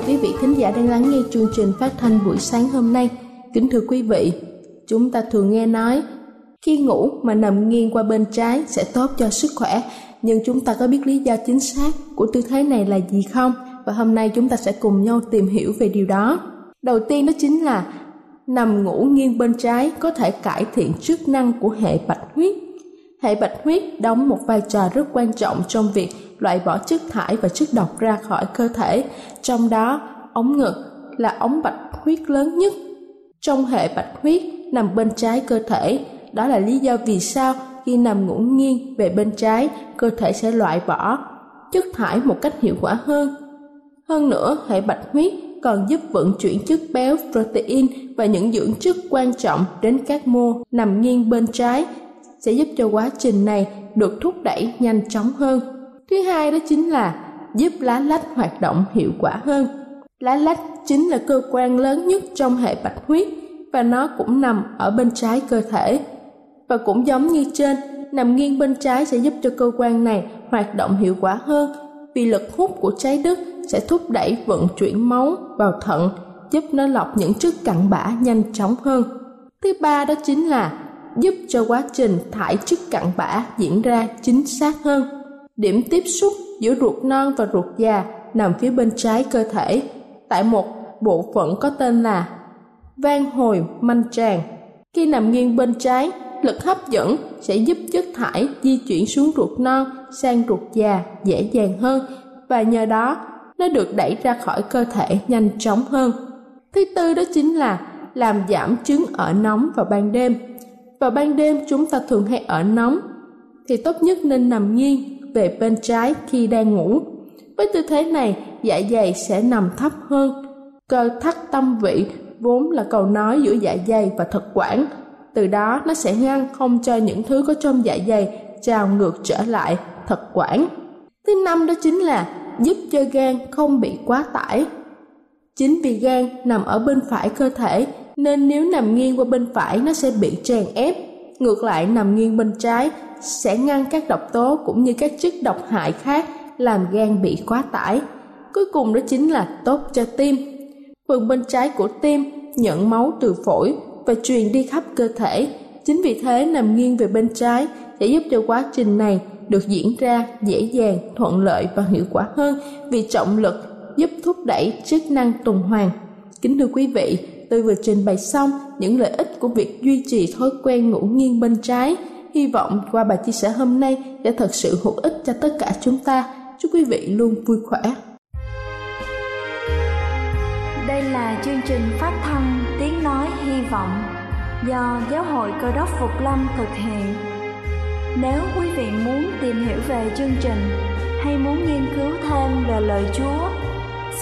Chào quý vị thính giả đang lắng nghe chương trình phát thanh buổi sáng hôm nay. Kính thưa quý vị, chúng ta thường nghe nói khi ngủ mà nằm nghiêng qua bên trái sẽ tốt cho sức khỏe, nhưng chúng ta có biết lý do chính xác của tư thế này là gì không? Và hôm nay chúng ta sẽ cùng nhau tìm hiểu về điều đó. Đầu tiên đó chính là nằm ngủ nghiêng bên trái có thể cải thiện chức năng của hệ bạch huyết. Hệ bạch huyết đóng một vai trò rất quan trọng trong việc loại bỏ chất thải và chất độc ra khỏi cơ thể, trong đó ống ngực là ống bạch huyết lớn nhất. Trong hệ bạch huyết nằm bên trái cơ thể, đó là lý do vì sao khi nằm ngủ nghiêng về bên trái, cơ thể sẽ loại bỏ chất thải một cách hiệu quả hơn. Hơn nữa, hệ bạch huyết còn giúp vận chuyển chất béo, protein và những dưỡng chất quan trọng đến các mô nằm nghiêng bên trái sẽ giúp cho quá trình này được thúc đẩy nhanh chóng hơn. Thứ hai đó chính là giúp lá lách hoạt động hiệu quả hơn. Lá lách chính là cơ quan lớn nhất trong hệ bạch huyết và nó cũng nằm ở bên trái cơ thể. Và cũng giống như trên, nằm nghiêng bên trái sẽ giúp cho cơ quan này hoạt động hiệu quả hơn vì lực hút của trái đất sẽ thúc đẩy vận chuyển máu vào thận, giúp nó lọc những chất cặn bã nhanh chóng hơn. Thứ ba đó chính là giúp cho quá trình thải chất cặn bã diễn ra chính xác hơn Điểm tiếp xúc giữa ruột non và ruột già nằm phía bên trái cơ thể, tại một bộ phận có tên là van hồi manh tràng. Khi nằm nghiêng bên trái, lực hấp dẫn sẽ giúp chất thải di chuyển xuống ruột non sang ruột già dễ dàng hơn và nhờ đó nó được đẩy ra khỏi cơ thể nhanh chóng hơn. Thứ tư đó chính là làm giảm chứng ở nóng vào ban đêm. Vào ban đêm chúng ta thường hay ở nóng thì tốt nhất nên nằm nghiêng về bên trái khi đang ngủ. Với tư thế này, dạ dày sẽ nằm thấp hơn. Cơ thắt tâm vị vốn là cầu nói giữa dạ dày và thực quản. Từ đó nó sẽ ngăn không cho những thứ có trong dạ dày trào ngược trở lại thực quản. Thứ năm đó chính là giúp cho gan không bị quá tải. Chính vì gan nằm ở bên phải cơ thể nên nếu nằm nghiêng qua bên phải nó sẽ bị tràn ép. Ngược lại nằm nghiêng bên trái sẽ ngăn các độc tố cũng như các chất độc hại khác làm gan bị quá tải. Cuối cùng đó chính là tốt cho tim. Phần bên trái của tim nhận máu từ phổi và truyền đi khắp cơ thể. Chính vì thế nằm nghiêng về bên trái sẽ giúp cho quá trình này được diễn ra dễ dàng, thuận lợi và hiệu quả hơn vì trọng lực giúp thúc đẩy chức năng tuần hoàn. Kính thưa quý vị, tôi vừa trình bày xong những lợi ích của việc duy trì thói quen ngủ nghiêng bên trái Hy vọng qua bài chia sẻ hôm nay sẽ thật sự hữu ích cho tất cả chúng ta. Chúc quý vị luôn vui khỏe. Đây là chương trình phát thanh Tiếng Nói Hy Vọng do Giáo hội Cơ đốc Phục Lâm thực hiện. Nếu quý vị muốn tìm hiểu về chương trình hay muốn nghiên cứu thêm về lời Chúa,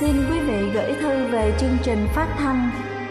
xin quý vị gửi thư về chương trình phát thanh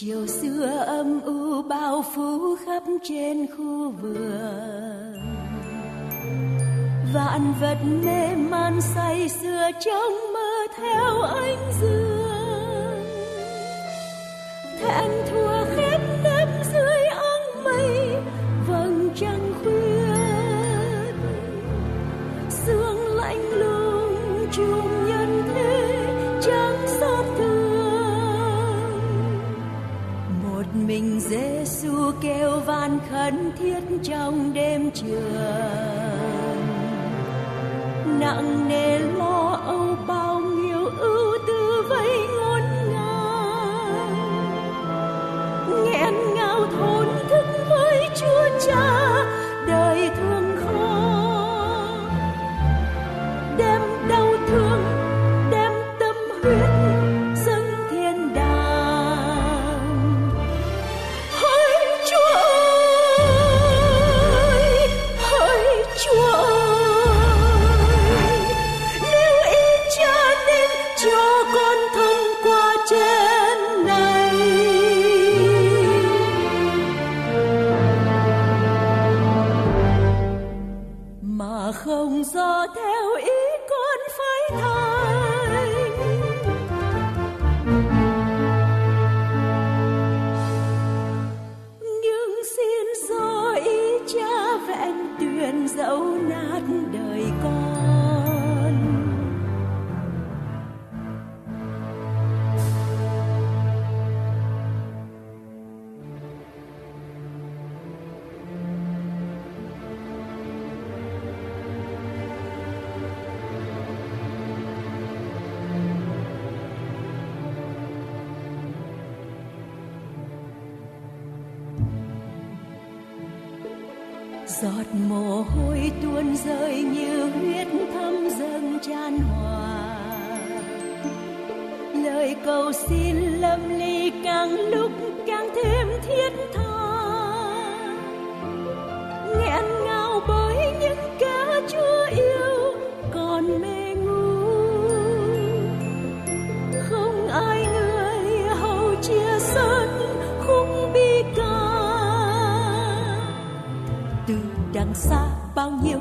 Chiều xưa âm u bao phủ khắp trên khu vườn. Vạn vật mê man say sưa trong mơ theo ánh dương. Thẹn thua mình Giêsu kêu van khẩn thiết trong đêm trường. Nặng nề lo âu bao không do theo ý xin lâm ly càng lúc càng thêm thiết tha. Nghẹn ngào bởi những kẻ chưa yêu còn mê ngu. Không ai người hầu chia sớt khúc bi ca. Từ đằng xa bao nhiêu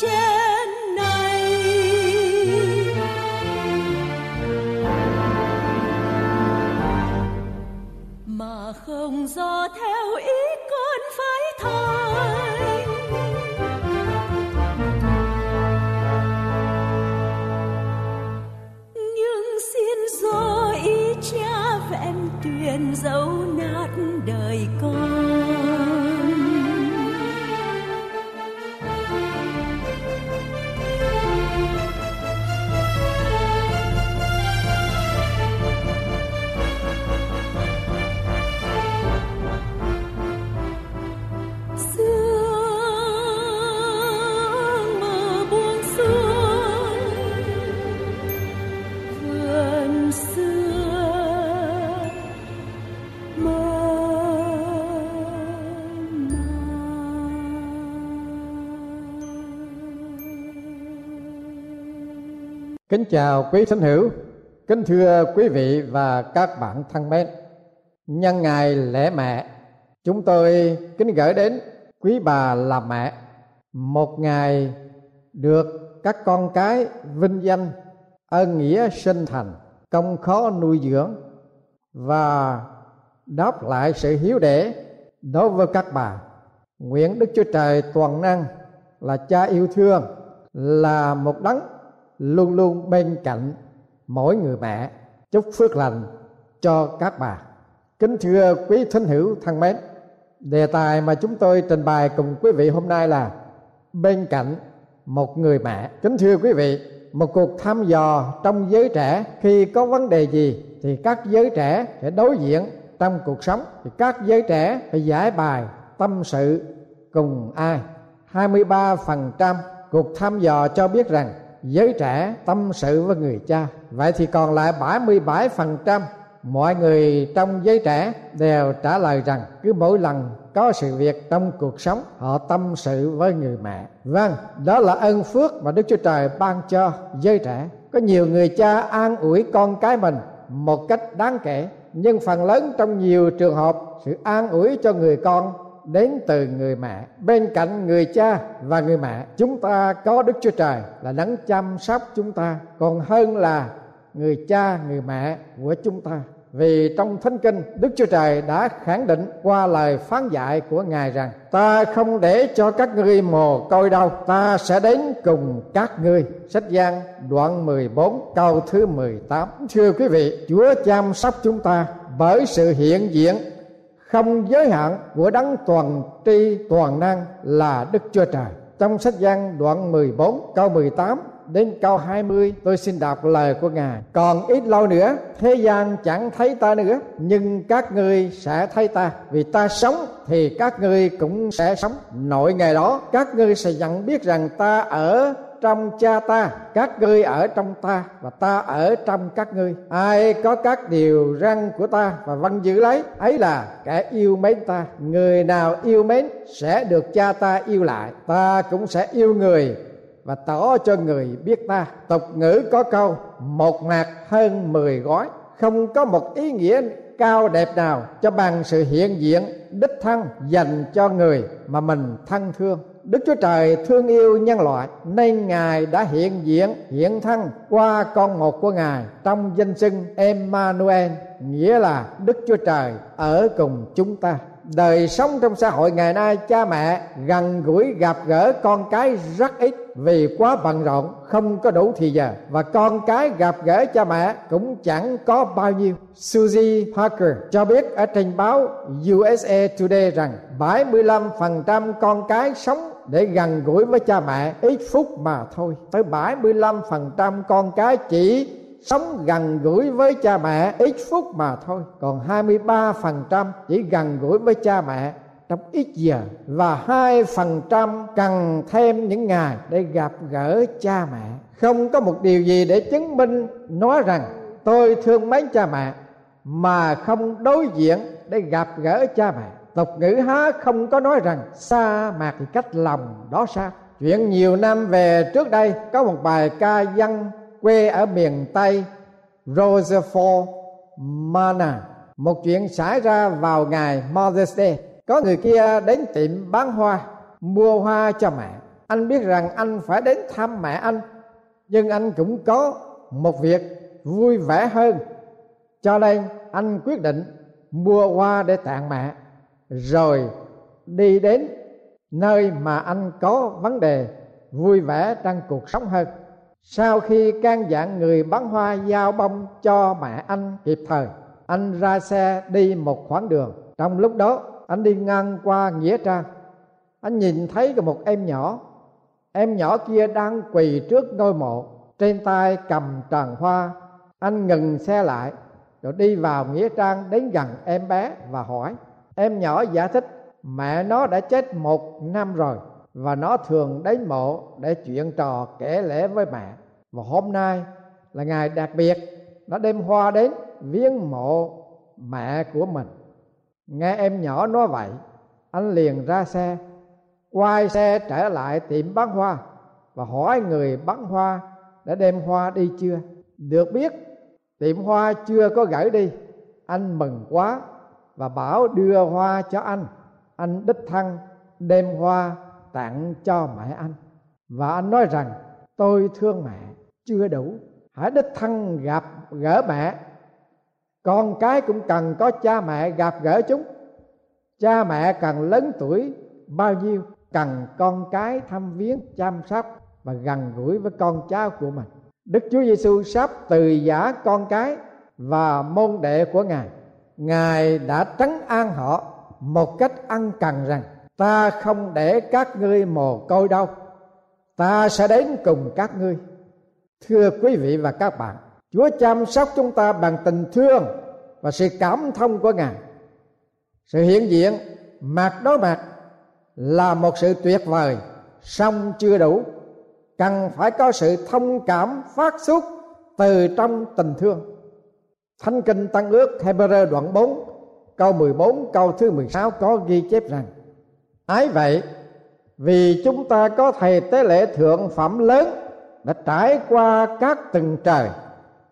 qua Kính chào quý thánh hữu, kính thưa quý vị và các bạn thân mến. Nhân ngày lễ mẹ, chúng tôi kính gửi đến quý bà là mẹ một ngày được các con cái vinh danh ơn nghĩa sinh thành công khó nuôi dưỡng và đáp lại sự hiếu đễ đối với các bà nguyện đức chúa trời toàn năng là cha yêu thương là một đấng luôn luôn bên cạnh mỗi người mẹ. Chúc phước lành cho các bà. Kính thưa quý thính hữu thân mến, đề tài mà chúng tôi trình bày cùng quý vị hôm nay là bên cạnh một người mẹ. Kính thưa quý vị, một cuộc thăm dò trong giới trẻ, khi có vấn đề gì thì các giới trẻ sẽ đối diện trong cuộc sống. Thì các giới trẻ phải giải bài tâm sự cùng ai. 23% cuộc thăm dò cho biết rằng giới trẻ tâm sự với người cha. Vậy thì còn lại 77% mọi người trong giới trẻ đều trả lời rằng cứ mỗi lần có sự việc trong cuộc sống, họ tâm sự với người mẹ. Vâng đó là ơn phước mà đức chúa trời ban cho giới trẻ. Có nhiều người cha an ủi con cái mình một cách đáng kể, nhưng phần lớn trong nhiều trường hợp sự an ủi cho người con đến từ người mẹ, bên cạnh người cha và người mẹ, chúng ta có đức chúa trời là đấng chăm sóc chúng ta, còn hơn là người cha, người mẹ của chúng ta. Vì trong thánh kinh, đức chúa trời đã khẳng định qua lời phán dạy của ngài rằng, ta không để cho các ngươi mồ côi đâu ta sẽ đến cùng các ngươi. Sách giang đoạn 14 câu thứ 18 thưa quý vị, chúa chăm sóc chúng ta bởi sự hiện diện không giới hạn của đấng toàn tri toàn năng là đức chúa trời trong sách gian đoạn 14 câu 18 đến câu 20 tôi xin đọc lời của Ngài. Còn ít lâu nữa, thế gian chẳng thấy ta nữa, nhưng các ngươi sẽ thấy ta vì ta sống thì các ngươi cũng sẽ sống. Nội ngày đó, các ngươi sẽ nhận biết rằng ta ở trong cha ta, các ngươi ở trong ta và ta ở trong các ngươi. Ai có các điều răn của ta và văn giữ lấy, ấy là kẻ yêu mến ta. Người nào yêu mến sẽ được cha ta yêu lại. Ta cũng sẽ yêu người và tỏ cho người biết ta. Tục ngữ có câu, một mạc hơn mười gói. Không có một ý nghĩa cao đẹp nào cho bằng sự hiện diện đích thân dành cho người mà mình thân thương. Đức Chúa Trời thương yêu nhân loại, nên Ngài đã hiện diện, hiện thân qua con một của Ngài trong danh xưng Emmanuel, nghĩa là Đức Chúa Trời ở cùng chúng ta. Đời sống trong xã hội ngày nay, cha mẹ gần gũi gặp gỡ con cái rất ít vì quá bận rộn, không có đủ thì giờ. Và con cái gặp gỡ cha mẹ cũng chẳng có bao nhiêu. Suzy Parker cho biết ở trên báo USA Today rằng 75% con cái sống để gần gũi với cha mẹ, ít phút mà thôi. Tới 75% con cái chỉ sống gần gũi với cha mẹ, ít phút mà thôi. Còn 23% chỉ gần gũi với cha mẹ trong ít giờ. Và hai phần trăm cần thêm những ngày để gặp gỡ cha mẹ. Không có một điều gì để chứng minh, nói rằng tôi thương mến cha mẹ, mà không đối diện để gặp gỡ cha mẹ tục ngữ há không có nói rằng xa mạc thì cách lòng đó xa. Chuyện nhiều năm về trước đây, có một bài ca dân quê ở miền tây Roseford Mana một chuyện xảy ra vào ngày Mother's Day. Có người kia đến tiệm bán hoa, mua hoa cho mẹ. Anh biết rằng anh phải đến thăm mẹ anh, nhưng anh cũng có một việc vui vẻ hơn. Cho nên anh quyết định mua hoa để tặng mẹ rồi đi đến nơi mà anh có vấn đề, vui vẻ trong cuộc sống hơn. Sau khi can dặn người bán hoa giao bông cho mẹ anh kịp thời, anh ra xe đi một khoảng đường. Trong lúc đó, anh đi ngang qua nghĩa trang. Anh nhìn thấy một em nhỏ. Em nhỏ kia đang quỳ trước ngôi mộ, trên tay cầm tràng hoa. Anh ngừng xe lại, rồi đi vào nghĩa trang đến gần em bé và hỏi em nhỏ giải thích, mẹ nó đã chết một năm rồi, và nó thường đến mộ để chuyện trò kể lễ với mẹ. Và hôm nay là ngày đặc biệt, nó đem hoa đến viếng mộ mẹ của mình. Nghe em nhỏ nói vậy, anh liền ra xe. Quay xe trở lại tiệm bán hoa và hỏi người bán hoa đã đem hoa đi chưa. Được biết, tiệm hoa chưa có gửi đi, anh mừng quá và bảo đưa hoa cho anh. Anh đích thân đem hoa tặng cho mẹ anh. Và anh nói rằng, tôi thương mẹ, chưa đủ. Hãy đích thân gặp gỡ mẹ. Con cái cũng cần có cha mẹ gặp gỡ chúng. Cha mẹ cần lớn tuổi, bao nhiêu cần con cái thăm viếng, chăm sóc và gần gũi với con cháu của mình. Đức chúa giêsu sắp từ giả con cái và môn đệ của ngài ngài đã trấn an họ một cách ăn cần rằng, ta không để các ngươi mồ côi đâu. Ta sẽ đến cùng các ngươi. Thưa quý vị và các bạn, chúa chăm sóc chúng ta bằng tình thương và sự cảm thông của ngài. Sự hiện diện mặt đối mặt là một sự tuyệt vời, song chưa đủ. Cần phải có sự thông cảm phát xuất từ trong tình thương. Thánh kinh Tăng ước Hebrew đoạn 4 câu 14 câu thứ 16 có ghi chép rằng, Ái vậy, vì chúng ta có thầy tế lễ thượng phẩm lớn đã trải qua các tầng trời,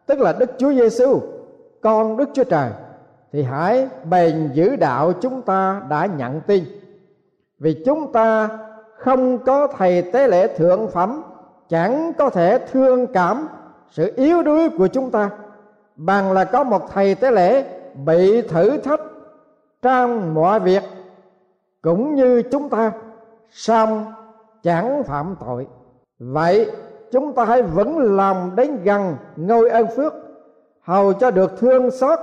tức là Đức Chúa Giêsu con Đức Chúa Trời, thì hãy bền giữ đạo chúng ta đã nhận tin. Vì chúng ta không có thầy tế lễ thượng phẩm, chẳng có thể thương cảm sự yếu đuối của chúng ta bằng là có một thầy tế lễ bị thử thách trong mọi việc, cũng như chúng ta, song chẳng phạm tội. Vậy chúng ta hãy vững lòng đến gần ngôi ơn phước, hầu cho được thương xót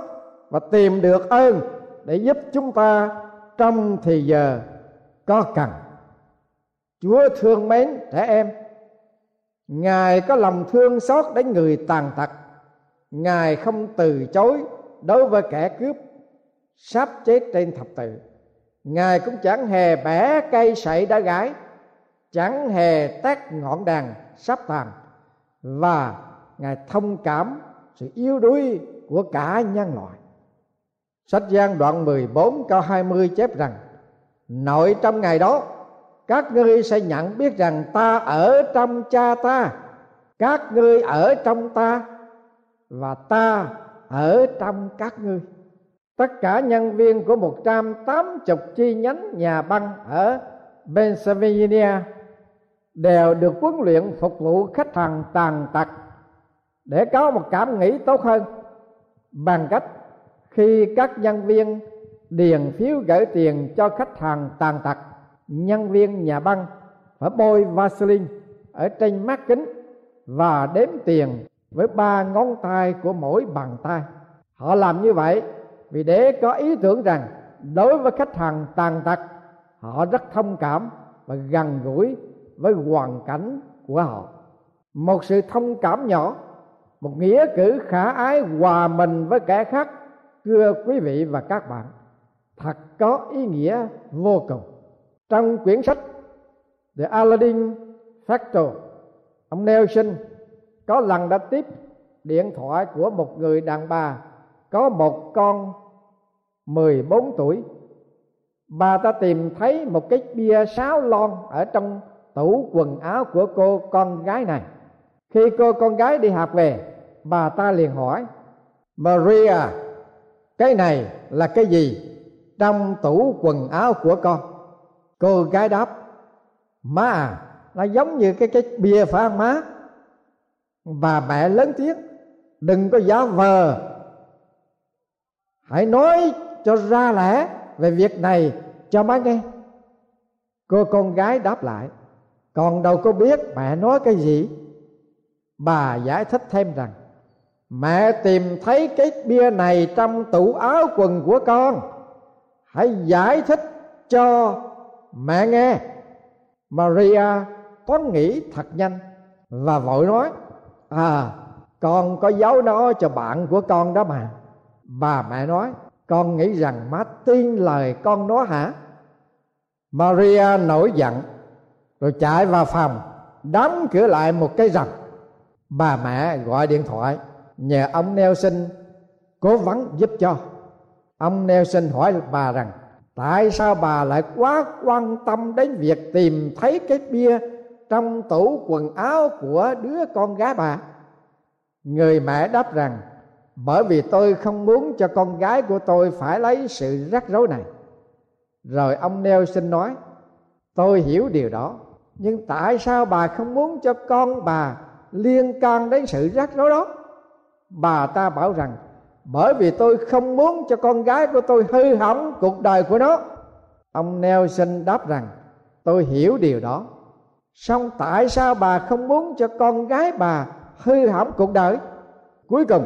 và tìm được ơn để giúp chúng ta trong thì giờ có cần. Chúa thương mến trẻ em, ngài có lòng thương xót đến người tàn tật ngài không từ chối đối với kẻ cướp, sắp chết trên thập tự. Ngài cũng chẳng hề bẻ cây sậy đã gãy chẳng hề tác ngọn đàn sắp tàn. Và ngài thông cảm sự yếu đuối của cả nhân loại. Sách Giang đoạn 14 câu 20 chép rằng, nội trong ngày đó, các ngươi sẽ nhận biết rằng ta ở trong cha ta, các ngươi ở trong ta và ta ở trong các ngươi. Tất cả nhân viên của 180 chi nhánh nhà băng ở Pennsylvania đều được huấn luyện phục vụ khách hàng tàn tật để có một cảm nghĩ tốt hơn, bằng cách khi các nhân viên điền phiếu gửi tiền cho khách hàng tàn tật nhân viên nhà băng phải bôi Vaseline ở trên mắt kính và đếm tiền với ba ngón tay của mỗi bàn tay. Họ làm như vậy vì để có ý tưởng rằng đối với khách hàng tàn tật, họ rất thông cảm và gần gũi với hoàn cảnh của họ. Một sự thông cảm nhỏ, một nghĩa cử khả ái hòa mình với kẻ khác, thưa quý vị và các bạn, thật có ý nghĩa vô cùng. Trong quyển sách The Aladdin Factor, ông Nelson có lần đã tiếp điện thoại của một người đàn bà, có một con 14 tuổi. Bà ta tìm thấy một cái bia sáo lon ở trong tủ quần áo của cô con gái này. Khi cô con gái đi học về, bà ta liền hỏi, Maria, cái này là cái gì trong tủ quần áo của con? Cô gái đáp, má à nó giống như cái cái bia phải không má? Bà mẹ lớn tiếng, đừng có giả vờ. Hãy nói cho ra lẽ về việc này, cho má nghe. Cô con gái đáp lại, còn đâu có biết mẹ nói cái gì. Bà giải thích thêm rằng, mẹ tìm thấy cái bia này trong tủ áo quần của con. Hãy giải thích cho mẹ nghe. Maria thoáng nghĩ thật nhanh và vội nói à con có giấu nó cho bạn của con đó mà. Bà mẹ nói, con nghĩ rằng má tin lời con nói hả? Maria nổi giận, rồi chạy vào phòng, đóng cửa lại một cái rầm. Bà mẹ gọi điện thoại, nhờ ông Nelson cố vấn giúp cho. Ông Nelson hỏi bà rằng, tại sao bà lại quá quan tâm đến việc tìm thấy cái bia trong tủ quần áo của đứa con gái bà. Người mẹ đáp rằng, bởi vì tôi không muốn cho con gái của tôi phải lấy sự rắc rối này. Rồi ông Nelson nói, tôi hiểu điều đó, nhưng tại sao bà không muốn cho con bà liên can đến sự rắc rối đó? Bà ta bảo rằng, bởi vì tôi không muốn cho con gái của tôi hư hỏng cuộc đời của nó. Ông Nelson đáp rằng, tôi hiểu điều đó xong tại sao bà không muốn cho con gái bà hư hỏng cuộc đời? Cuối cùng,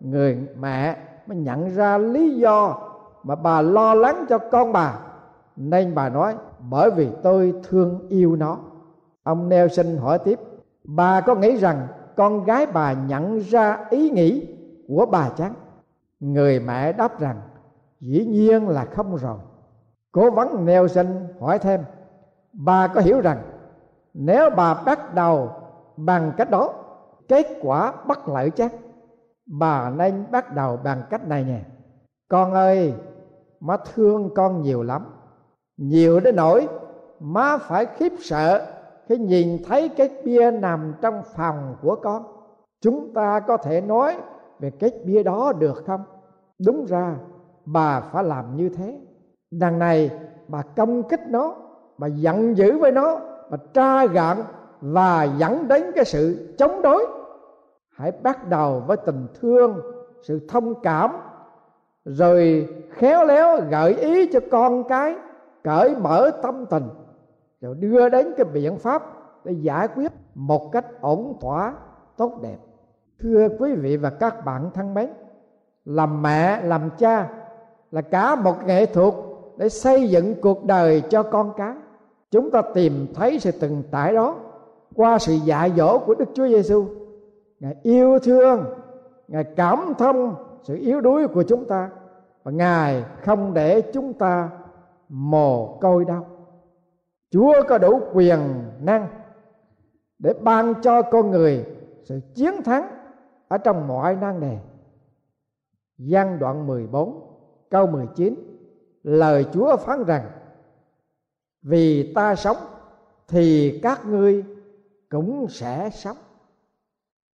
người mẹ mới nhận ra lý do mà bà lo lắng cho con bà. Nên bà nói, bởi vì tôi thương yêu nó. Ông Nelson hỏi tiếp, bà có nghĩ rằng con gái bà nhận ra ý nghĩ của bà chăng? Người mẹ đáp rằng, dĩ nhiên là không rồi. Cố vấn Nelson hỏi thêm, bà có hiểu rằng nếu bà bắt đầu bằng cách đó, kết quả bất lợi chắc. Bà nên bắt đầu bằng cách này nhé con ơi, má thương con nhiều lắm. Nhiều đến nỗi má phải khiếp sợ khi nhìn thấy cái bia nằm trong phòng của con. Chúng ta có thể nói về cái bia đó được không? Đúng ra, bà phải làm như thế. Đằng này, bà công kích nó, bà giận dữ với nó mà tra gạn và dẫn đến cái sự chống đối. Hãy bắt đầu với tình thương, sự thông cảm, rồi khéo léo gợi ý cho con cái cởi mở tâm tình, rồi đưa đến cái biện pháp để giải quyết một cách ổn thỏa, tốt đẹp. Thưa quý vị và các bạn thân mến, làm mẹ, làm cha là cả một nghệ thuật để xây dựng cuộc đời cho con cái chúng ta tìm thấy sự từng tại đó qua sự dạy dỗ của Đức Chúa Giêsu ngài yêu thương, ngài cảm thông sự yếu đuối của chúng ta và ngài không để chúng ta mồ côi đâu chúa có đủ quyền năng để ban cho con người sự chiến thắng ở trong mọi nan đề. Gian đoạn 14 câu 19 Lời Chúa phán rằng vì ta sống, Thì các ngươi cũng sẽ sống.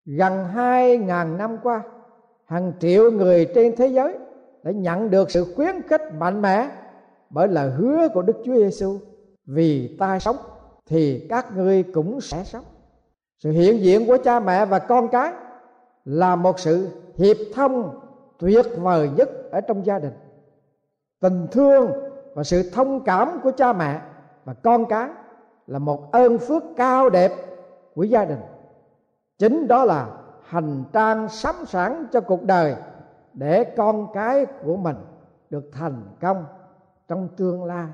Gần hai ngàn năm qua, hàng triệu người trên thế giới đã nhận được sự khuyến khích mạnh mẽ bởi lời hứa của Đức Chúa Giêsu vì ta sống, thì các ngươi cũng sẽ sống. Sự hiện diện của cha mẹ và con cái là một sự hiệp thông tuyệt vời nhất ở trong gia đình. Tình thương và sự thông cảm của cha mẹ và con cái là một ơn phước cao đẹp của gia đình. Chính đó là hành trang sắm sẵn cho cuộc đời để con cái của mình được thành công trong tương lai,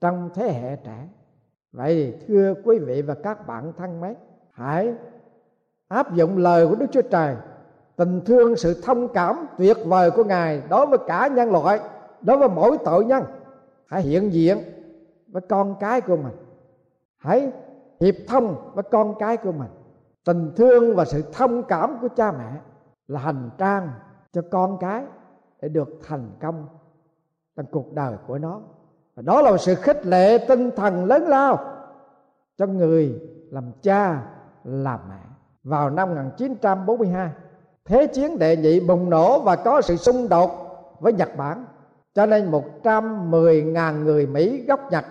trong thế hệ trẻ. Vậy thưa quý vị và các bạn thân mến, hãy áp dụng lời của đức chúa trời, tình thương, sự thông cảm tuyệt vời của ngài đối với cả nhân loại, đối với mỗi tội nhân. Hãy hiện diện với con cái của mình. Hãy hiệp thông với con cái của mình. Tình thương và sự thông cảm của cha mẹ là hành trang cho con cái để được thành công trong cuộc đời của nó. Và đó là một sự khích lệ tinh thần lớn lao cho người làm cha, làm mẹ. Vào năm 1942 thế chiến đệ nhị bùng nổ và có sự xung đột với Nhật Bản. Cho nên 110.000 người Mỹ gốc Nhật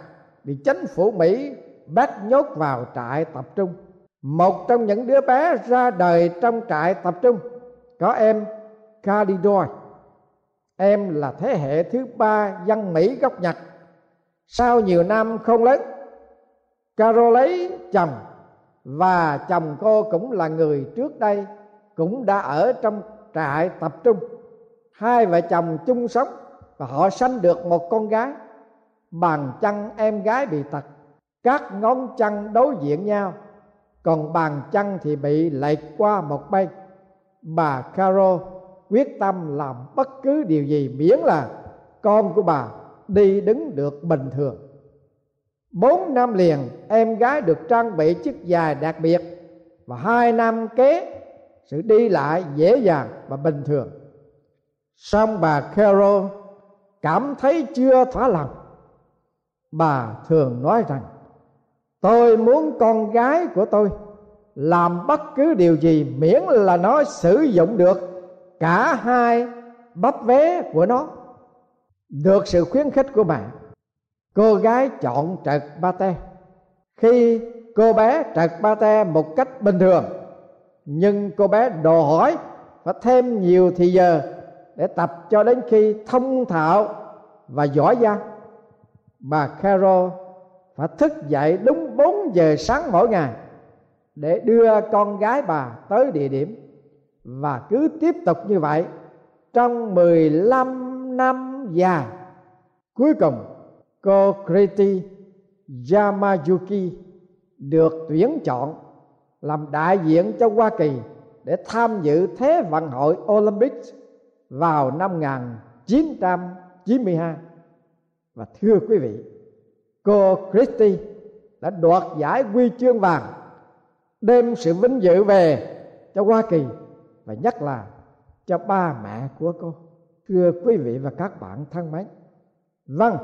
bị chính phủ Mỹ bắt nhốt vào trại tập trung. Một trong những đứa bé ra đời trong trại tập trung có em Calidoy em là thế hệ thứ ba dân Mỹ gốc Nhật. Sau nhiều năm không lớn, Carol lấy chồng và chồng cô cũng là người trước đây cũng đã ở trong trại tập trung. Hai vợ chồng chung sống và họ sanh được một con gái bàn chân em gái bị tật, các ngón chân đối diện nhau. Còn bàn chân thì bị lệch qua một bên. Bà Caro quyết tâm làm bất cứ điều gì miễn là con của bà đi đứng được bình thường. Bốn năm liền, em gái được trang bị chiếc giày đặc biệt và hai năm kế, sự đi lại dễ dàng và bình thường. Song bà caro cảm thấy chưa thỏa lòng bà thường nói rằng, tôi muốn con gái của tôi làm bất cứ điều gì miễn là nó sử dụng được cả hai bắp vé của nó. Được sự khuyến khích của bạn, cô gái chọn trật ba te. Khi cô bé trật ba te một cách bình thường, nhưng cô bé đòi hỏi phải thêm nhiều thì giờ để tập cho đến khi thông thạo và giỏi giang bà Carol phải thức dậy đúng 4 giờ sáng mỗi ngày để đưa con gái bà tới địa điểm. Và cứ tiếp tục như vậy trong 15 năm dài cuối cùng, cô Kriti Yamazuki được tuyển chọn làm đại diện cho Hoa Kỳ để tham dự Thế vận hội Olympic vào năm 1992 và thưa quý vị, cô Christie đã đoạt giải huy chương vàng, đem sự vinh dự về cho Hoa Kỳ và nhất là cho ba mẹ của cô. Thưa quý vị và các bạn thân mến vâng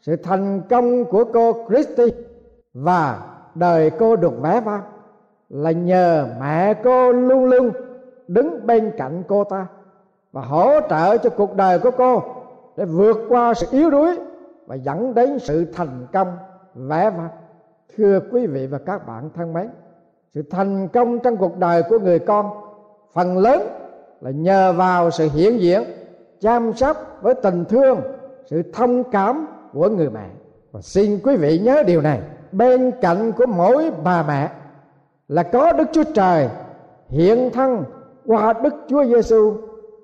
sự thành công của cô Christie và đời cô được vẽ vang là nhờ mẹ cô luôn luôn đứng bên cạnh cô ta và hỗ trợ cho cuộc đời của cô để vượt qua sự yếu đuối và dẫn đến sự thành công vẻ vang thưa quý vị và các bạn thân mến, sự thành công trong cuộc đời của người con phần lớn là nhờ vào sự hiện diện, chăm sóc với tình thương, sự thông cảm của người mẹ. Và xin quý vị nhớ điều này, bên cạnh của mỗi bà mẹ là có Đức Chúa Trời hiện thân qua Đức Chúa Giêsu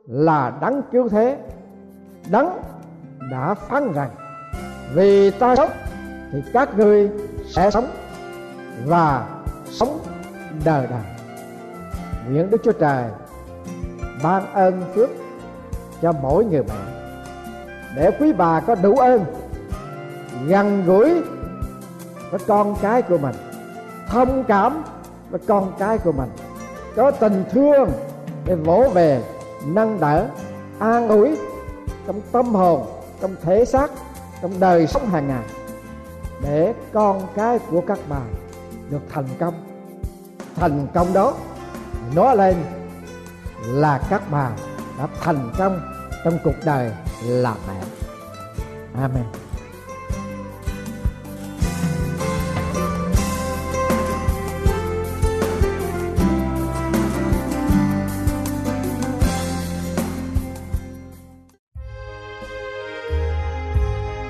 là đấng cứu thế. Đấng đã phán rằng vì ta sống thì các ngươi sẽ sống và sống đời đời. Nguyện Đức Chúa Trời ban ơn phước cho mỗi người mẹ để quý bà có đủ ơn, gần gũi với con cái của mình, thông cảm với con cái của mình, có tình thương để vỗ về, nâng đỡ, an ủi trong tâm hồn, trong thể xác trong đời sống hàng ngày, để con cái của các bà được thành công. Thành công đó, nói lên là các bà đã thành công trong cuộc đời là mẹ. Amen.